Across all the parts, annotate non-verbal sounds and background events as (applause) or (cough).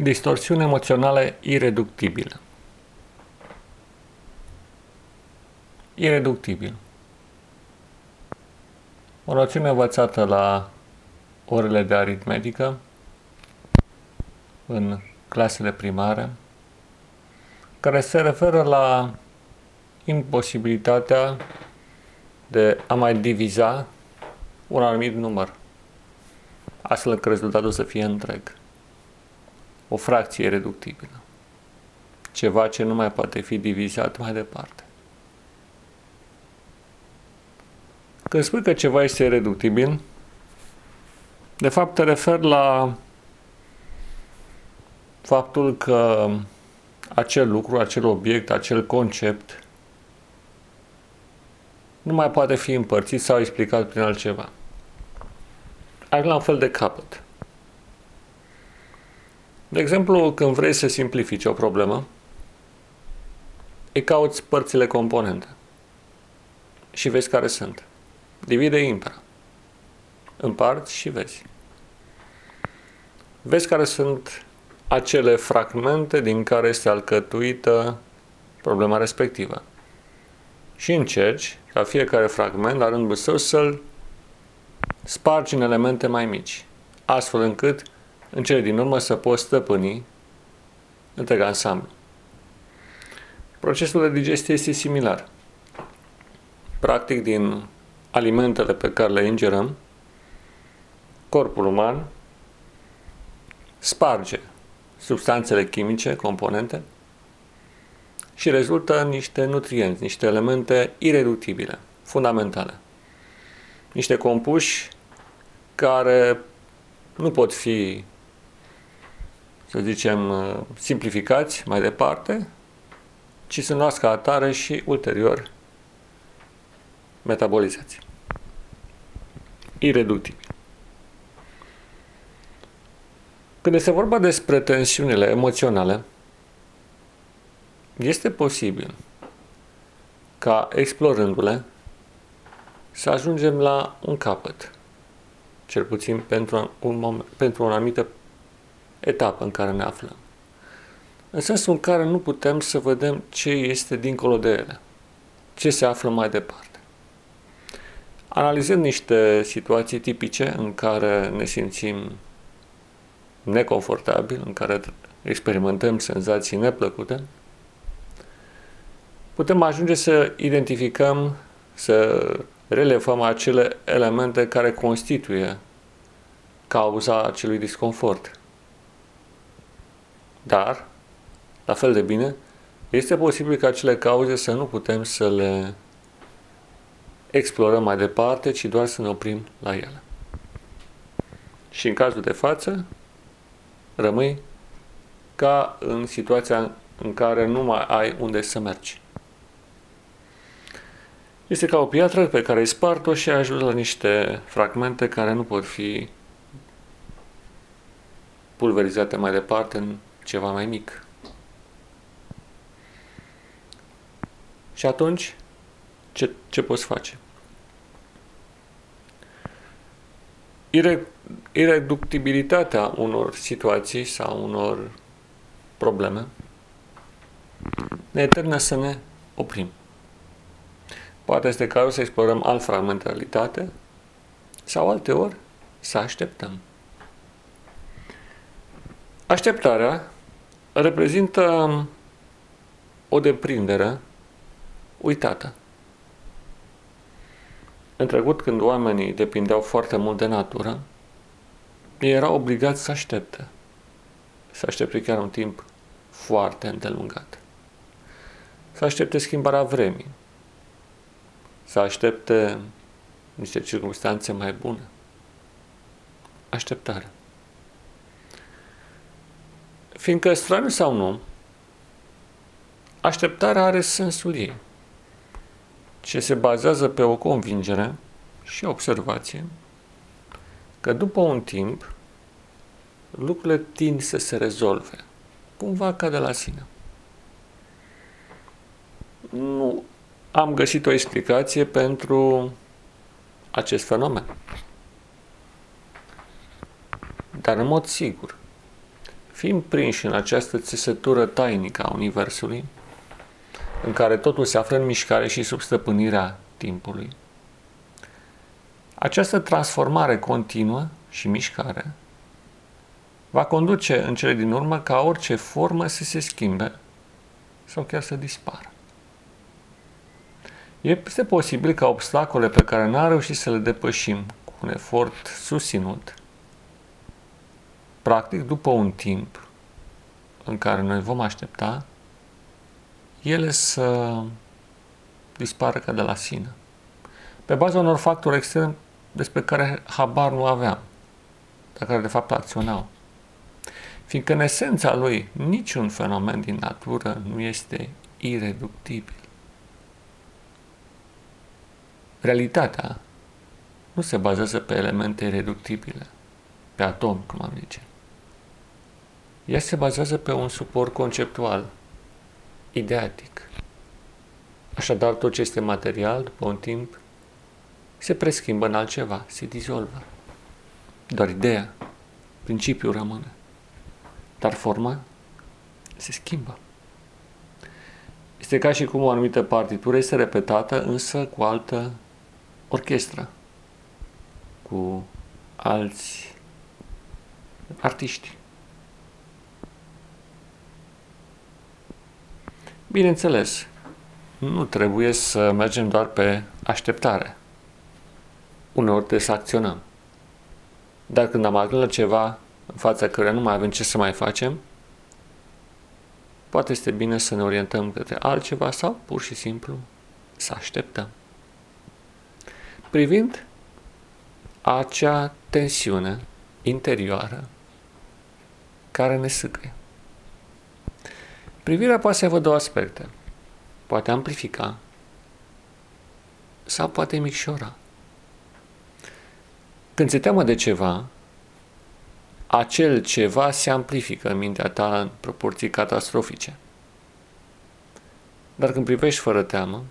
Distorsiune emoțională ireductibilă. Ireductibil. O noțiune învățată la orele de aritmetică în clasele primare, care se referă la imposibilitatea de a mai diviza un anumit număr, astfel încât rezultatul să fie întreg o fracție reductibilă. Ceva ce nu mai poate fi divizat mai departe. Când spui că ceva este reductibil, de fapt te refer la faptul că acel lucru, acel obiect, acel concept nu mai poate fi împărțit sau explicat prin altceva. Ai la un fel de capăt. De exemplu, când vrei să simplifici o problemă, îi cauți părțile componente și vezi care sunt. Divide impra. Împarți și vezi. Vezi care sunt acele fragmente din care este alcătuită problema respectivă. Și încerci ca fiecare fragment, la rândul său, să-l spargi în elemente mai mici, astfel încât în cele din urmă să poți stăpâni întreg ansamblu. Procesul de digestie este similar. Practic, din alimentele pe care le ingerăm, corpul uman sparge substanțele chimice, componente, și rezultă niște nutrienți, niște elemente ireductibile, fundamentale. Niște compuși care nu pot fi să zicem, uh, simplificați mai departe, ci să noască atare și ulterior metabolizați. Ireductibil. Când este vorba despre tensiunile emoționale, este posibil ca explorându-le să ajungem la un capăt, cel puțin pentru un moment, pentru o anumită etapă în care ne aflăm. În sensul în care nu putem să vedem ce este dincolo de ele, ce se află mai departe. Analizând niște situații tipice în care ne simțim neconfortabil, în care experimentăm senzații neplăcute, putem ajunge să identificăm, să relevăm acele elemente care constituie cauza acelui disconfort. Dar, la fel de bine, este posibil ca acele cauze să nu putem să le explorăm mai departe, ci doar să ne oprim la ele. Și în cazul de față, rămâi ca în situația în care nu mai ai unde să mergi. Este ca o piatră pe care ai spart-o și ai ajuns la niște fragmente care nu pot fi pulverizate mai departe în ceva mai mic. Și atunci, ce, ce poți face? Ire, ireductibilitatea unor situații sau unor probleme ne eternă să ne oprim. Poate este cazul să explorăm alt fragment de realitate sau alte ori să așteptăm. Așteptarea reprezintă o deprindere uitată. În trecut, când oamenii depindeau foarte mult de natură, ei erau obligați să aștepte. Să aștepte chiar un timp foarte îndelungat. Să aștepte schimbarea vremii. Să aștepte niște circunstanțe mai bune. Așteptare. Fiindcă straniu sau nu, așteptarea are sensul ei, ce se bazează pe o convingere și observație că după un timp lucrurile tind să se rezolve, cumva ca de la sine. Nu am găsit o explicație pentru acest fenomen. Dar în mod sigur, Fim prinși în această țesătură tainică a Universului, în care totul se află în mișcare și sub stăpânirea timpului, această transformare continuă și mișcare va conduce în cele din urmă ca orice formă să se schimbe sau chiar să dispară. Este posibil ca obstacole pe care n-am reușit să le depășim cu un efort susținut, practic după un timp în care noi vom aștepta, ele să dispară ca de la sine. Pe baza unor factori externi despre care habar nu aveam, dar care de fapt acționau. Fiindcă în esența lui niciun fenomen din natură nu este ireductibil. Realitatea nu se bazează pe elemente reductibile, pe atomi, cum am zice. Ea se bazează pe un suport conceptual, ideatic. Așadar, tot ce este material, după un timp, se preschimbă în altceva, se dizolvă. Doar ideea, principiul rămâne. Dar forma se schimbă. Este ca și cum o anumită partitură este repetată, însă cu altă orchestră, cu alți artiști. Bineînțeles, nu trebuie să mergem doar pe așteptare. Uneori trebuie să acționăm. Dar când am ajuns la ceva în fața căruia nu mai avem ce să mai facem, poate este bine să ne orientăm către altceva sau pur și simplu să așteptăm. Privind acea tensiune interioară care ne sâcăie. Privirea poate să aibă două aspecte. Poate amplifica sau poate micșora. Când se teamă de ceva, acel ceva se amplifică în mintea ta în proporții catastrofice. Dar când privești fără teamă,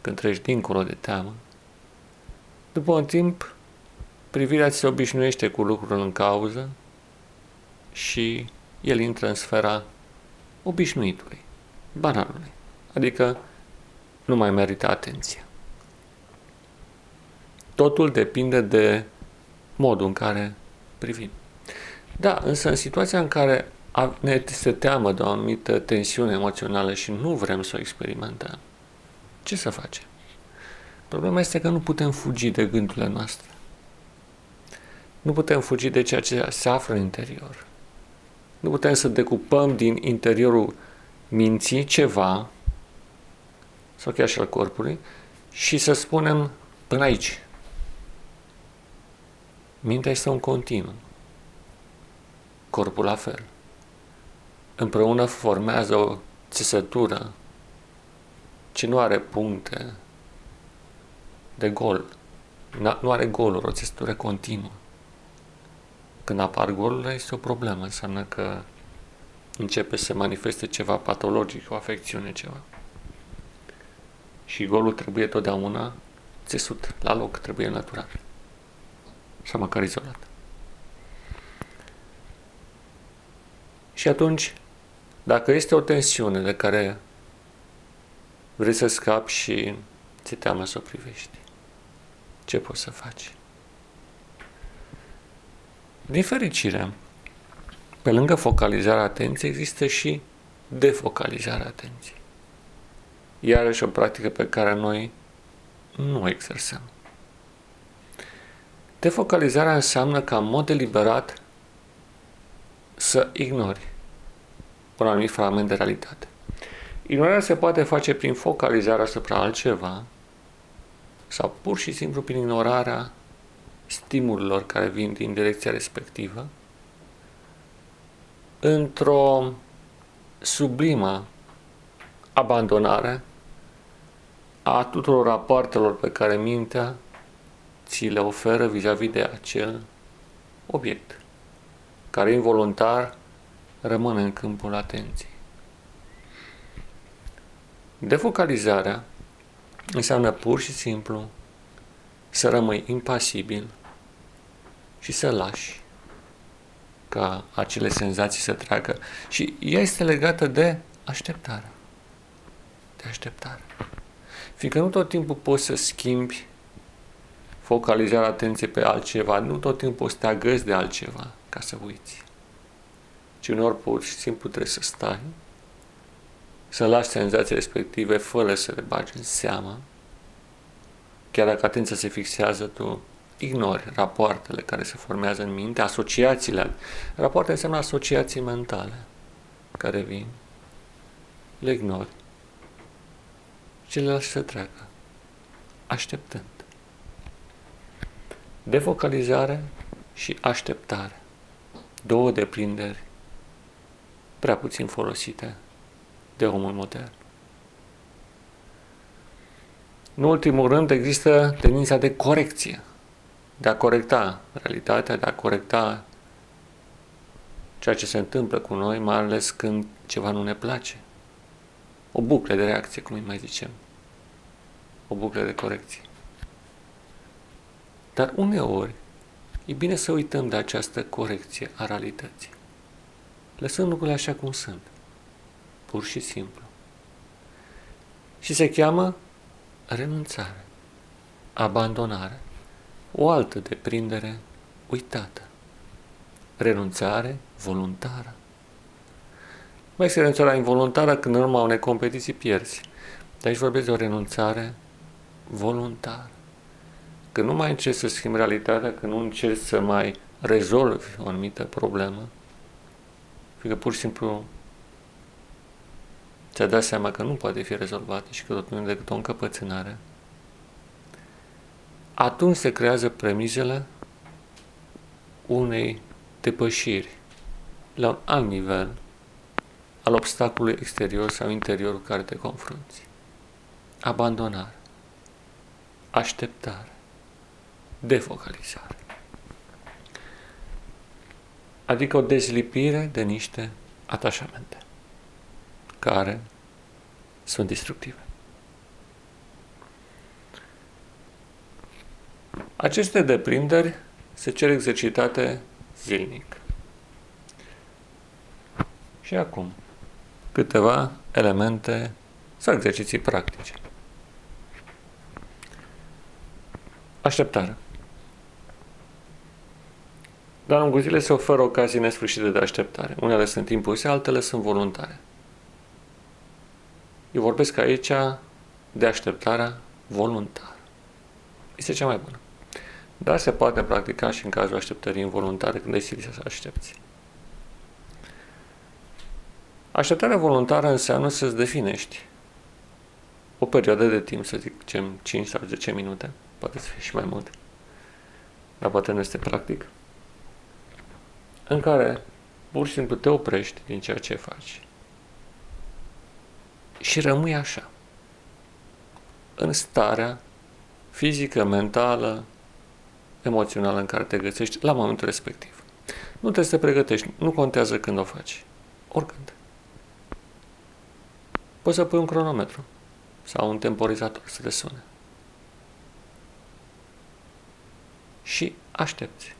când treci dincolo de teamă, după un timp, privirea ți se obișnuiește cu lucrul în cauză și el intră în sfera obișnuitului, banalului, adică nu mai merită atenție. Totul depinde de modul în care privim. Da, însă în situația în care ne se teamă de o anumită tensiune emoțională și nu vrem să o experimentăm, ce să facem? Problema este că nu putem fugi de gândurile noastre. Nu putem fugi de ceea ce se află în interior. Nu putem să decupăm din interiorul minții ceva, sau chiar și al corpului, și să spunem până aici. Mintea este un continuu. Corpul la fel. Împreună formează o țesătură ce nu are puncte de gol. Nu are goluri, o țesătură continuă. Când apar golurile, este o problemă. Înseamnă că începe să manifeste ceva patologic, o afecțiune, ceva. Și golul trebuie totdeauna țesut la loc, trebuie natural. Sau măcar izolat. Și atunci, dacă este o tensiune de care vrei să scapi și ți teamă să o privești, ce poți să faci? Din fericire, pe lângă focalizarea atenției, există și defocalizarea atenției. Iarăși o practică pe care noi nu o exersăm. Defocalizarea înseamnă ca în mod deliberat să ignori un anumit fragment de realitate. Ignorarea se poate face prin focalizarea asupra altceva sau pur și simplu prin ignorarea stimulilor care vin din direcția respectivă într-o sublimă abandonare a tuturor rapoartelor pe care mintea ți le oferă vis-a-vis de acel obiect, care involuntar rămâne în câmpul atenției. Defocalizarea înseamnă pur și simplu să rămâi impasibil și să lași ca ca acele senzații să treacă. Și ea este legată de așteptare. De așteptare. Fiindcă nu tot timpul poți să schimbi focalizarea atenției pe altceva, nu tot timpul poți să te agăzi de altceva ca să uiți. Ci uneori pur și simplu trebuie să stai, să lași senzații respective fără să le bagi în seamă. Chiar dacă atenția se fixează, tu ignori rapoartele care se formează în minte, asociațiile. Rapoarte înseamnă asociații mentale care vin. Le ignori și le lași să treacă, așteptând. Defocalizare și așteptare. Două deprinderi prea puțin folosite de omul modern. În ultimul rând, există tendința de corecție, de a corecta realitatea, de a corecta ceea ce se întâmplă cu noi, mai ales când ceva nu ne place. O buclă de reacție, cum îi mai zicem. O buclă de corecție. Dar uneori e bine să uităm de această corecție a realității. Lăsând lucrurile așa cum sunt. Pur și simplu. Și se cheamă renunțare, abandonare, o altă deprindere uitată. Renunțare voluntară. Mai este renunțarea involuntară când în urma unei competiții pierzi. Dar aici vorbesc de o renunțare voluntară. Când nu mai încerci să schimbi realitatea, când nu încerci să mai rezolvi o anumită problemă, fiindcă pur și simplu ți-a dat seama că nu poate fi rezolvată și că tot nu e decât o încăpățânare, atunci se creează premizele unei depășiri la un alt nivel al obstacolului exterior sau interior cu care te confrunți. Abandonare, așteptare, defocalizare. Adică o dezlipire de niște atașamente care sunt destructive. Aceste deprinderi se cer exercitate zilnic. Și acum, câteva elemente sau exerciții practice. Așteptare. Dar lungul zilei se oferă ocazii nesfârșite de așteptare. Unele sunt impuse, altele sunt voluntare. Eu vorbesc aici de așteptarea voluntară. Este cea mai bună. Dar se poate practica și în cazul așteptării involuntare, când ai să aștepți. Așteptarea voluntară înseamnă să-ți definești o perioadă de timp, să zicem 5 sau 10 minute, poate să fie și mai mult, dar poate nu este practic, în care pur și simplu te oprești din ceea ce faci și rămâi așa, în starea fizică, mentală, emoțională în care te găsești la momentul respectiv. Nu trebuie să te pregătești, nu contează când o faci, oricând. Poți să pui un cronometru sau un temporizator să te sune. Și aștepți.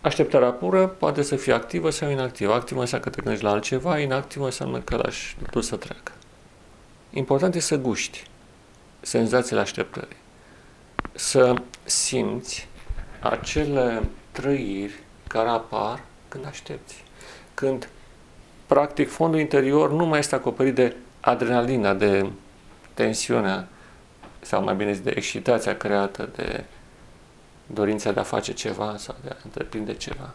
Așteptarea pură poate să fie activă sau inactivă. Activă înseamnă că te gândești la altceva, inactivă înseamnă că lași tu să treacă. Important e să guști senzațiile așteptării. Să simți acele trăiri care apar când aștepți. Când, practic, fondul interior nu mai este acoperit de adrenalina, de tensiunea, sau mai bine zis, de excitația creată de dorința de a face ceva sau de a întreprinde ceva.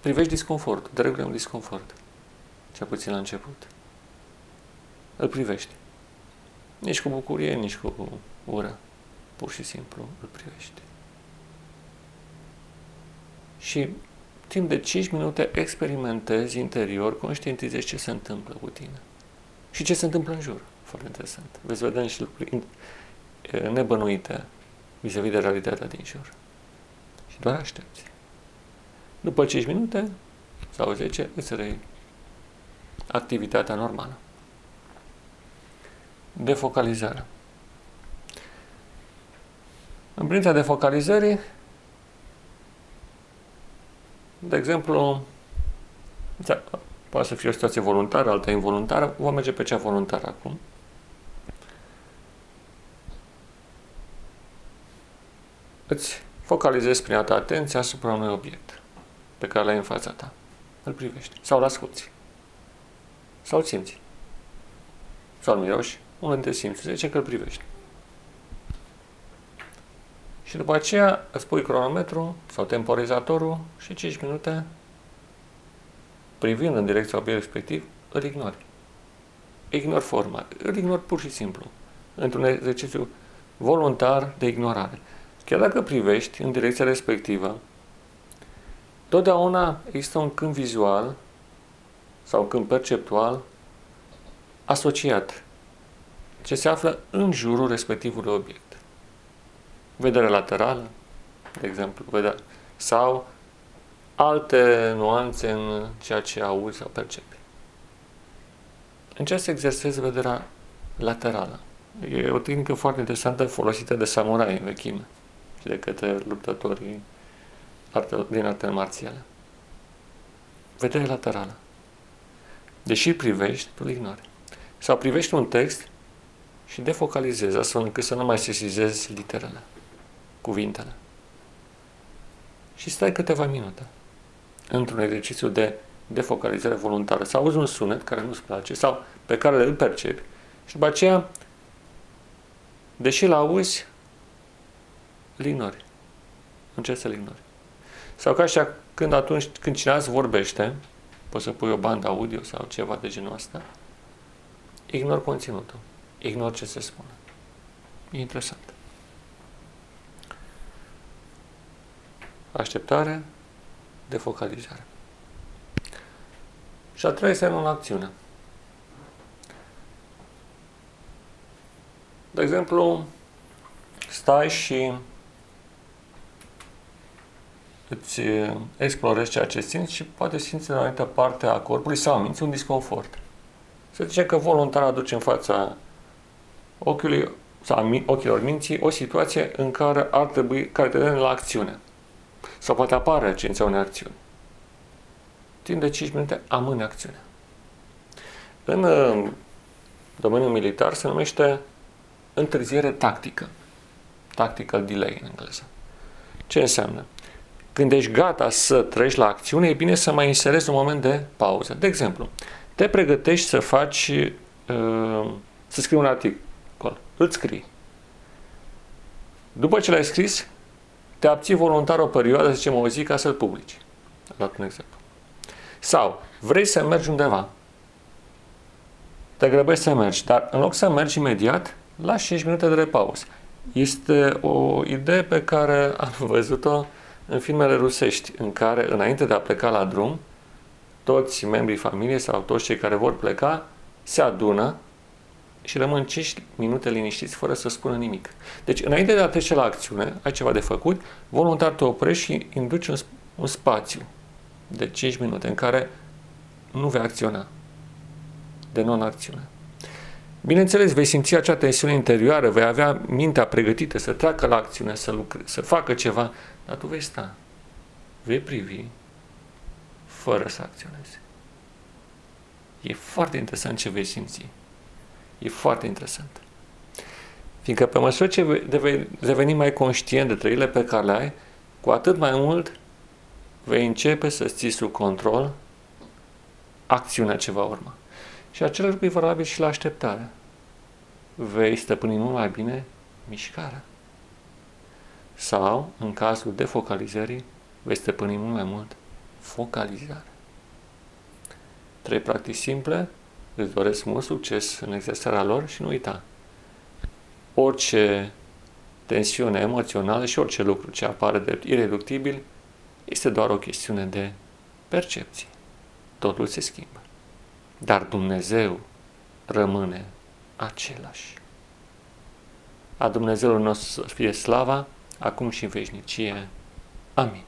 Privești disconfortul, de regulă un disconfort, cel puțin la început. Îl privești. Nici cu bucurie, nici cu ură. Pur și simplu îl privești. Și timp de 5 minute experimentezi interior, conștientizezi ce se întâmplă cu tine. Și ce se întâmplă în jur. Foarte interesant. Veți vedea niște lucruri nebănuite vis-a-vis de realitatea din jur. Și doar aștepți. După 5 minute sau 10 îți rei activitatea normală. Defocalizare. În privința defocalizării, De exemplu, da, poate să fie o situație voluntară, alta involuntară, vom merge pe cea voluntară acum. Îți focalizezi prin ta atenția asupra unui obiect pe care l-ai în fața ta. Îl privești. Sau îl asculti. Sau îl simți. Sau îl miroși. Unul dintre simți. Zice că îl privești. Și după aceea îți pui cronometru sau temporizatorul și 5 minute privind în direcția obiectului respectiv, îl ignori. Ignori forma. Îl ignori pur și simplu. Într-un exercițiu voluntar de ignorare. Chiar dacă privești în direcția respectivă, totdeauna există un câmp vizual sau câmp perceptual asociat ce se află în jurul respectivului obiect. Vedere laterală, de exemplu, vedere, sau alte nuanțe în ceea ce auzi sau percepi. Încerc să exersezi vederea laterală. E o tehnică foarte interesantă folosită de samurai în vechime și de către luptătorii din artele marțiale. Vedere laterală. Deși privești, tu îl ignori. Sau privești un text și defocalizezi, astfel încât să nu mai sesizezi literele, cuvintele. Și stai câteva minute într-un exercițiu de defocalizare voluntară. Sau auzi un sunet care nu-ți place sau pe care îl percepi și după aceea, deși îl auzi, îl ignori. Încerci să-l ignori. Sau ca așa, când atunci când cineva îți vorbește, poți să pui o bandă audio sau ceva de genul ăsta, ignor conținutul. Ignor ce se spune. E interesant. Așteptare, defocalizare. Și a treia este în acțiune. De exemplu, stai și îți explorezi ceea ce simți și poate simți în anumită parte a corpului sau minți un disconfort. Se zice că voluntar aduce în fața ochiului sau ochilor minții o situație în care ar trebui, care te la acțiune. Sau poate apare cința unei acțiuni. Timp de 5 minute amâne acțiunea. În uh, domeniul militar se numește întârziere tactică. Tactical delay în engleză. Ce înseamnă? Când ești gata să treci la acțiune, e bine să mai inserezi un moment de pauză. De exemplu, te pregătești să faci, uh, să scrii un articol. Îl scrii. După ce l-ai scris, te abții voluntar o perioadă, să zicem o zi, ca să-l publici. Am dat un exemplu. Sau, vrei să mergi undeva. Te grăbești să mergi, dar în loc să mergi imediat, lași 5 minute de repaus. Este o idee pe care am (laughs) văzut-o în filmele rusești, în care, înainte de a pleca la drum, toți membrii familiei sau toți cei care vor pleca se adună și rămân 5 minute liniștiți fără să spună nimic. Deci, înainte de a trece la acțiune, ai ceva de făcut, voluntar te oprești și induci un, un spațiu de 5 minute în care nu vei acționa, de non-acțiune. Bineînțeles, vei simți acea tensiune interioară, vei avea mintea pregătită să treacă la acțiune, să, lucre, să facă ceva, dar tu vei sta, vei privi, fără să acționezi. E foarte interesant ce vei simți. E foarte interesant. Fiindcă pe măsură ce vei deveni mai conștient de trăile pe care le ai, cu atât mai mult vei începe să ții sub control acțiunea ce va urma. Și același lucru e valabil și la așteptare. Vei stăpâni mult mai bine mișcarea. Sau, în cazul defocalizării, vei stăpâni mult mai mult focalizarea. Trei practici simple, îți doresc mult succes în exersarea lor și nu uita. Orice tensiune emoțională și orice lucru ce apare de ireductibil este doar o chestiune de percepție. Totul se schimbă. Dar Dumnezeu rămâne același. A Dumnezeului nostru să fie slava, acum și în veșnicie. Amin.